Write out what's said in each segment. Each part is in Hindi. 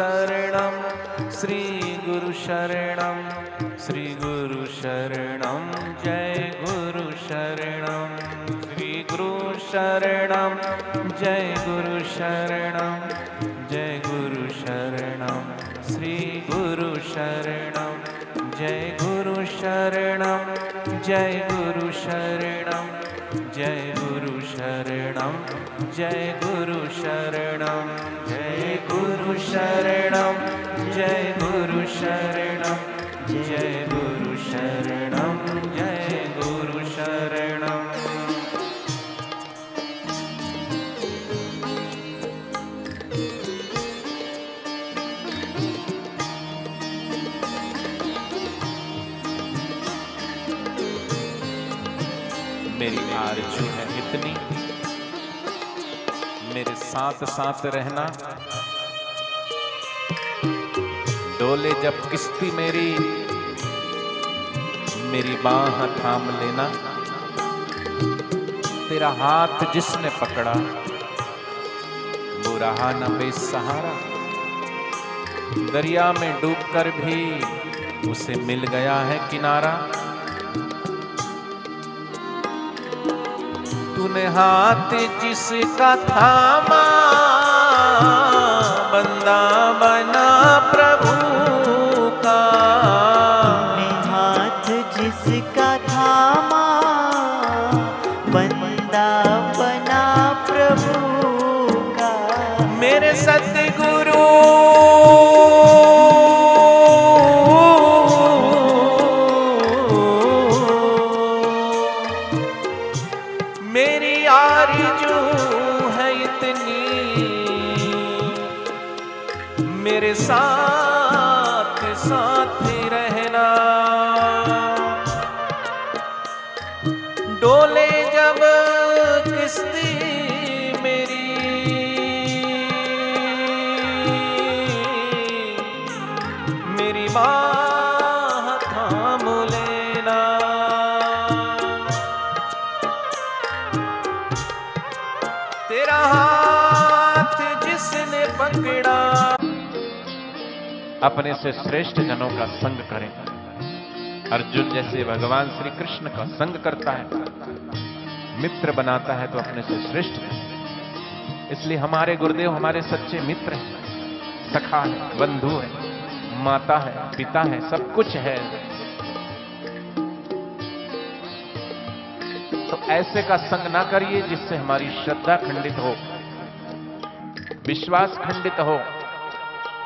रणं श्रीगुरुशरणं श्रीगुरुशरणं जय गुरुशरणं श्रीगुरुशरणं जय गुरुशरणं जय गुरुशरणं श्रीगुरुशरणं जय गुरुशरणं जय गुरुशरणं जय गुरु शरणं। जय गुरु शरणं। जय गुरु शरणं। जय गुरु शरणं। जय साथ साथ रहना। डोले जब किश्ती मेरी मेरी बाह थाम लेना। तेरा हाथ जिसने पकड़ा, वो रहा न बेसहारा। दरिया में डूबकर भी उसे मिल गया है किनारा। तूने हाथ जिसका थामा साथ साथ अपने से श्रेष्ठ जनों का संग करें। अर्जुन जैसे भगवान श्री कृष्ण का संग करता है, मित्र बनाता है तो अपने से श्रेष्ठ है। इसलिए हमारे गुरुदेव हमारे सच्चे मित्र हैं, सखा है, बंधु है, माता है, पिता है, सब कुछ है। तो ऐसे का संग ना करिए जिससे हमारी श्रद्धा खंडित हो, विश्वास खंडित हो।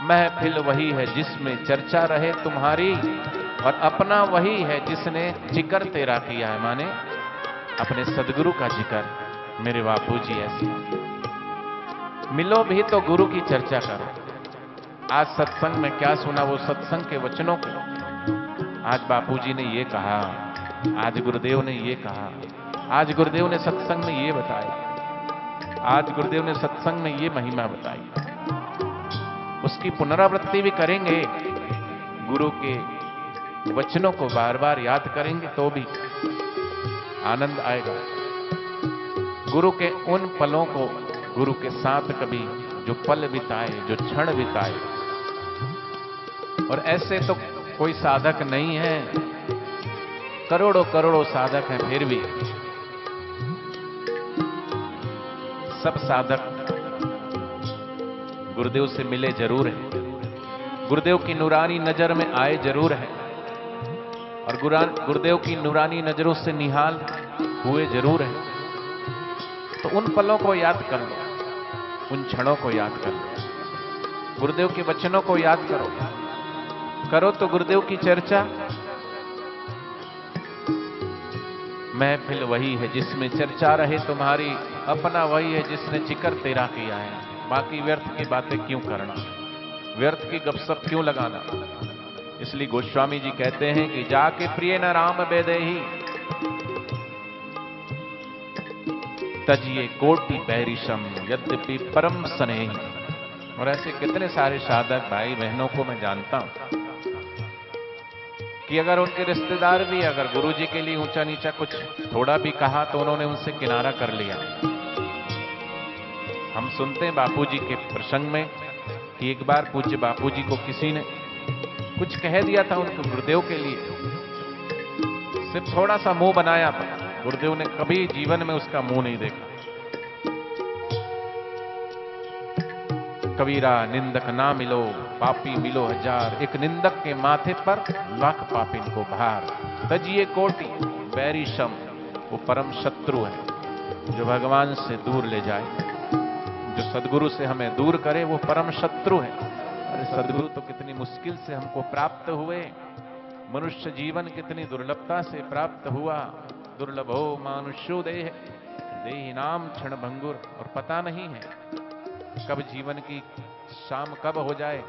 महफिल वही है जिसमें चर्चा रहे तुम्हारी और अपना वही है जिसने ज़िक्र तेरा किया है। माने अपने सदगुरु का ज़िक्र, मेरे बापू जी ऐसे। मिलो भी तो गुरु की चर्चा करो। आज सत्संग में क्या सुना वो सत्संग के वचनों को? आज बापू जी ने ये कहा, आज गुरुदेव ने ये कहा, आज गुरुदेव ने सत्संग में ये बताया, आज गुरुदेव ने सत्संग में ये महिमा बताई। उसकी पुनरावृत्ति भी करेंगे। गुरु के वचनों को बार बार याद करेंगे तो भी आनंद आएगा। गुरु के उन पलों को गुरु के साथ कभी जो पल बिताए, जो क्षण बिताए। और ऐसे तो कोई साधक नहीं है। करोड़ों करोड़ों साधक हैं फिर भी। सब साधक गुरुदेव से मिले ज़रूर हैं। गुरुदेव की नूरानी नज़र में आए ज़रूर हैं। और गुरुदेव की नूरानी नज़रों से निहाल हुए ज़रूर हैं। तो उन पलों को याद कर लो। उन क्षणों को याद कर लो। गुरुदेव के वचनों को याद करो। करो तो गुरुदेव की चर्चा। महफिल वही है जिसमें चर्चा रहे तुम्हारी, अपना वही है जिसने चिकर तेरा किया है। बाकी व्यर्थ की बातें क्यों करना? व्यर्थ की गपसप क्यों लगाना? इसलिए गोस्वामी जी कहते हैं कि जाके प्रिय न राम बेदे ही। तजिए कोटि बैरिशम, यद्यपि परम स्नेही। और ऐसे कितने सारे साधक भाई बहनों को मैं जानता हूँ कि अगर उनके रिश्तेदार भी, अगर गुरु जी के लिए ऊँचा नीचा कुछ थोड़ा भी कहा तो उन्होंने उनसे किनारा कर लिया। सुनते हैं बापू जी के प्रसंग में कि एक बार पूज्य बापू जी को किसी ने कुछ कह दिया था उनके गुरुदेव के लिए। सिर्फ़ थोड़ा सा मुँह बनाया था। गुरुदेव ने कभी जीवन में उसका मुँह नहीं देखा। कबीरा निंदक ना मिलो, पापी मिलो हज़ार। एक निंदक के माथे पर लाख पापिन को भार। तजिए कोटि, बैरी शम, वो परम शत्रु है, जो भगवान से दूर ले जाए। जो सदगुरु से हमें दूर करे वो परम शत्रु है। अरे सदगुरु। तो कितनी मुश्किल से हमको प्राप्त हुए। मनुष्य जीवन कितनी दुर्लभता से प्राप्त हुआ। दुर्लभो मानुष्यो देह। देह नाम क्षण भंगुर और पता नहीं है कब जीवन की शाम कब हो जाए।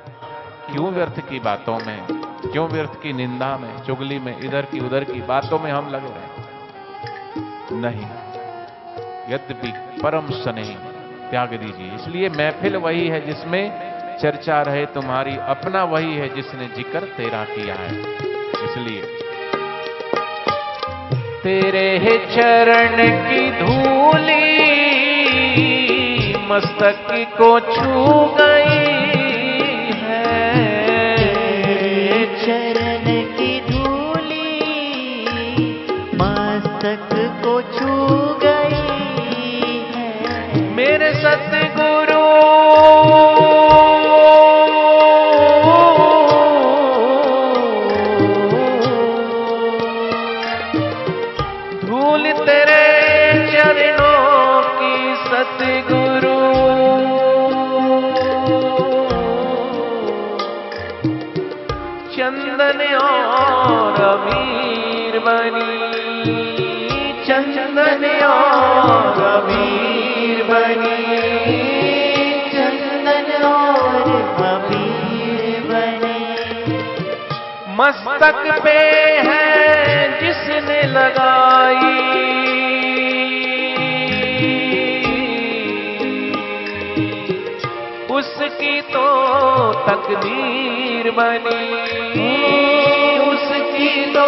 क्यों व्यर्थ की बातों में? क्यों व्यर्थ की निंदा में? चुगली में इधर की उधर की बातों में हम लगे रहे नहीं यद्यपि परम स्नेह त्याग दीजिए। इसलिए महफिल वही है जिसमें चर्चा रहे, तुम्हारी अपना वही है जिसने ज़िक्र तेरा किया है। इसलिए। तेरे चरण की धूली मस्तक को छू गई है मस्तक पे है जिसने लगाई। उसकी तो तकदीर बनी। उसकी तो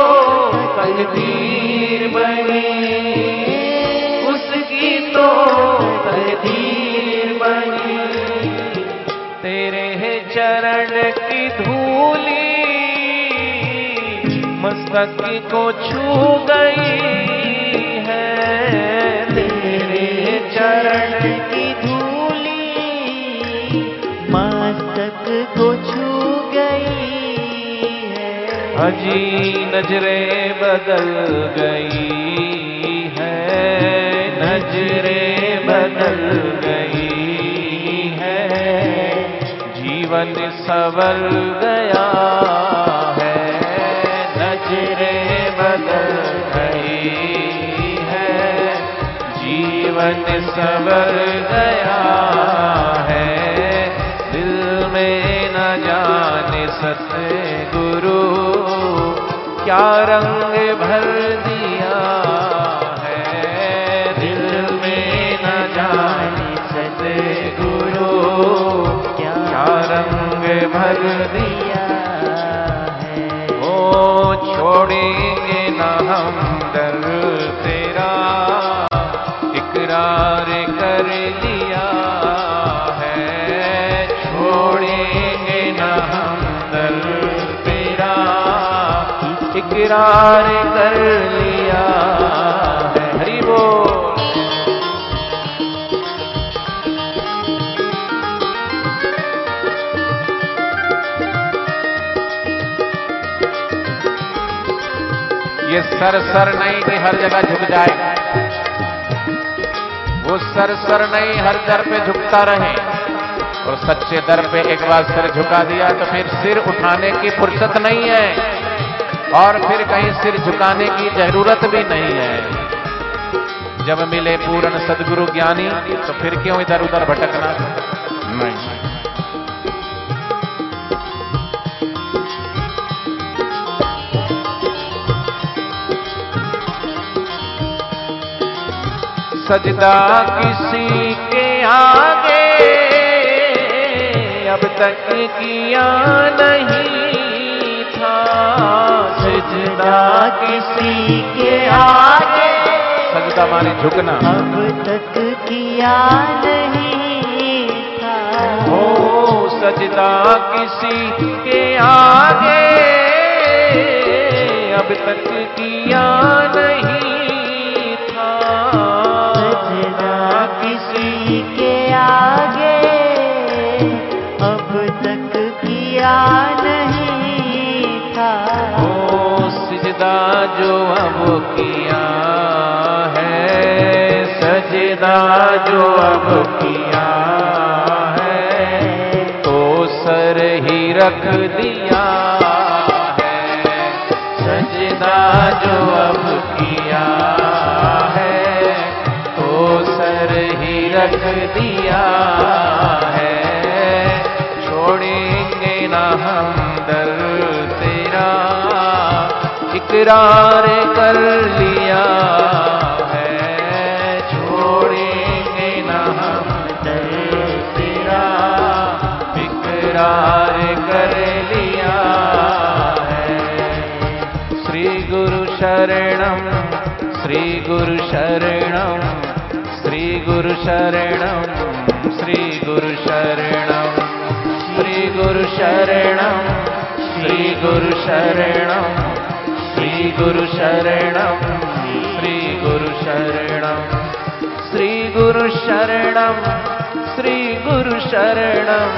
तकदीर बनी। उसकी तो तकदीर बनी। तेरे चरण की धूली। मस्तक को छू गई है। तेरे चरण की धूली मस्तक को छू गई है। अजी नज़रें बदल गई है। नज़रें बदल गई है। जीवन सवर गया जीवन सवर गया है। दिल में न जाने सतगुरु, क्या रंग भर दिया है? दिल में न जाने सतगुरु, क्या रंग भर दिया है? ओ, छोड़ेंगे ना हम दर इकरार कर लिया है। हरि बोल। ये सर सर नहीं कि हर जगह झुक जाए। वो सर सर नहीं, हर दर पे झुकता रहे। और सच्चे दर पे एक बार सिर झुका दिया तो फिर सिर उठाने की फुर्सत नहीं है। और फिर कहीं सिर झुकाने की ज़रूरत भी नहीं है। जब मिले पूर्ण सदगुरु ज्ञानी तो फिर क्यों इधर उधर भटकना? नहीं। सजदा किसी के आगे अब तक किया नहीं था। सजदा किसी के आगे। सजदा माने झुकना। अब तक किया नहीं था। हो सजदा किसी के आगे। अब तक किया नहीं था। सजना किसी के आगे। सजदा जो अब किया है, सजदा जो अब किया है तो सर ही रख दिया है, सजदा जो अब किया है तो सर ही रख दिया है, छोड़ेंगे ना हम इकरार कर लिया है। कर श्री गुरु शरणम, श्री गुरु शरणम, श्री गुरु शरणम, श्री गुरु शरणम, श्री गुरु शरणम, श्री गुरु शरणम। श्री गुरु शरणम श्री गुरु शरणम श्री गुरु शरणम श्री गुरु शरणम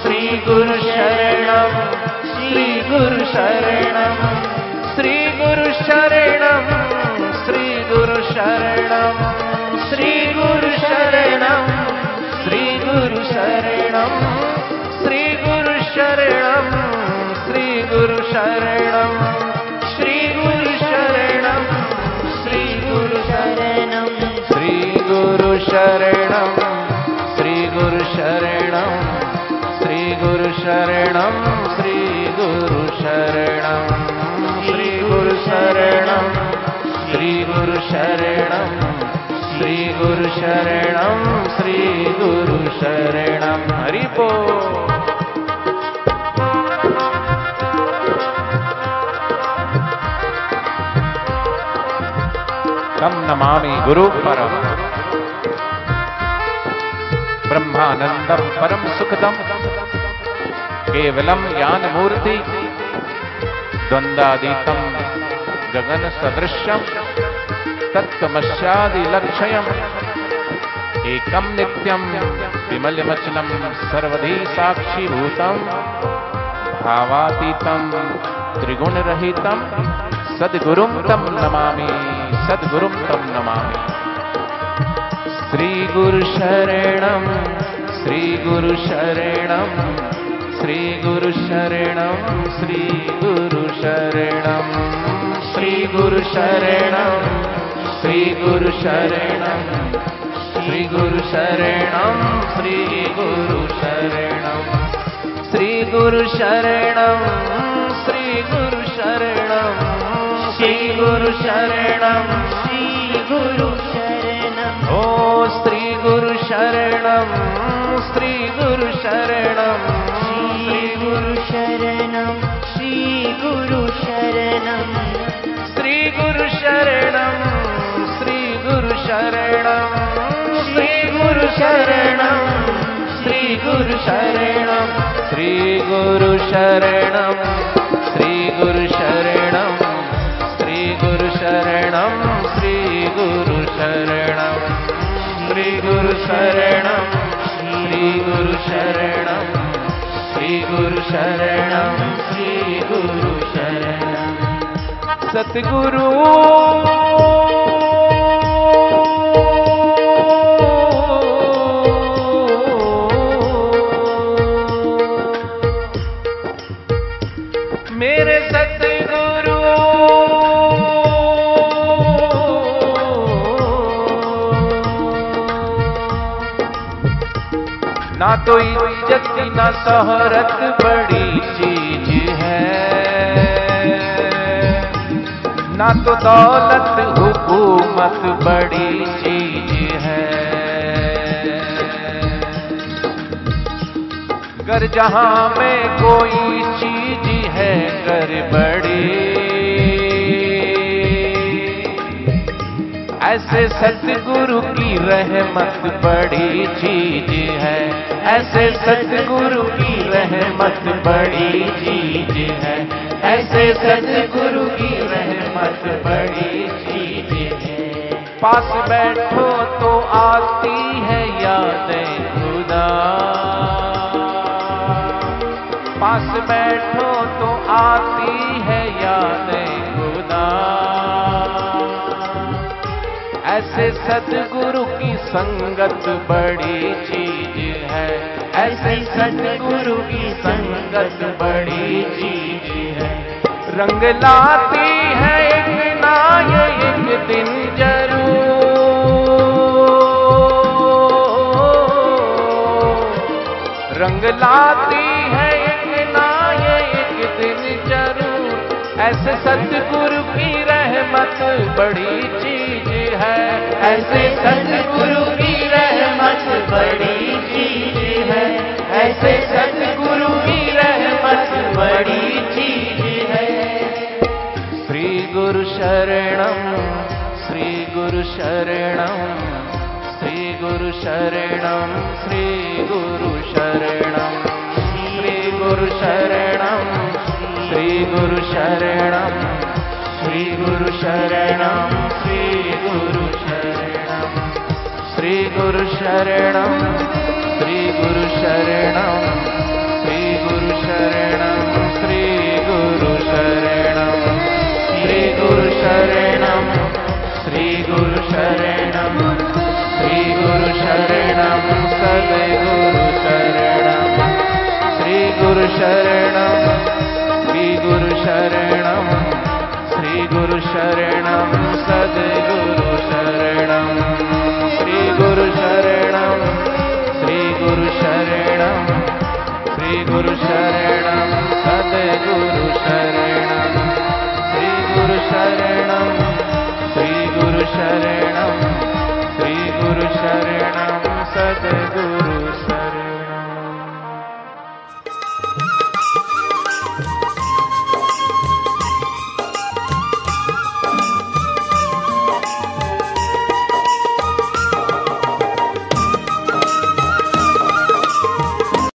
श्री गुरु शरणम श्री गुरु शरणम श्री गुरु शरणम श्री गुरु शरणम श्री गुरु शरणम श्री गुरु शरणम श्री गुरु शरणम श्री गुरु शरणम शरणम श्री गुरु शरणम श्री गुरु शरणम हरि बोल तम नमामि गुरु परम ब्रह्मानंदम परम सुखदम। केवलम ज्ञान मूर्ति द्वंद्वादीतम गगन सदृश्यम। तत्तमस्यादि लक्ष्यम। एकम नित्यम विमलमचलम सर्वधी साक्षी भूतम भावातीतम त्रिगुण रहितम सद्गुरुम तम नमामि सद्गुरुम तम नमामि। श्री गुरु शरणम श्री गुरु शरणम श्री गुरु शरणम श्री गुरु शरणम ओ श्री गुरु शरणम श्री गुरु शरणम श्री गुरु शरणम श्री गुरु शरणम श्री गुरु शरण श्री गुरु शरण श्री गुरु शरण श्री गुरु शरण श्री तो इज़्ज़त ना शोहरत बड़ी चीज़ है। ना तो दौलत, हुकूमत बड़ी चीज़ है। कर जहाँ में कोई चीज़ है कर बड़ी ऐसे सतगुरु की रहमत बड़ी चीज़ है। ऐसे सतगुरु की रहमत बड़ी चीज़ है। ऐसे सतगुरु की रहमत बड़ी चीज़ है। पास बैठो तो आती है यादें खुदा। पास बैठो तो आती है ऐसे सतगुरु की संगत बड़ी चीज़ है। ऐसे सतगुरु की संगत बड़ी चीज़ है। रंग लाती है एक ना ये एक दिन ज़रूर। रंग लाती है एक ना ये एक दिन ज़रूर। ऐसे सतगुरु की रहमत बड़ी ऐसे सतगुरु की रहमत बड़ी चीज़ है। ऐसे सतगुरु की रहमत बड़ी चीज़ है। श्री गुरु शरणम, श्री गुरु शरणम, श्री गुरु शरणम, श्री गुरु शरणम, श्री गुरु शरणम, श्री गुरु शरणम, श्री गुरु शरणम, श्री गुरु शरणम। श्री गुरु शरणम श्री गुरु शरणम श्री गुरु शरणम श्री गुरु शरणम श्री गुरु शरणम श्री गुरु शरणम श्री गुरु शरणम सदगुरु शरणम श्री गुरु शरणम श्री गुरु शरणम श्री गुरु शरणम सदगुरु शरणम गुरु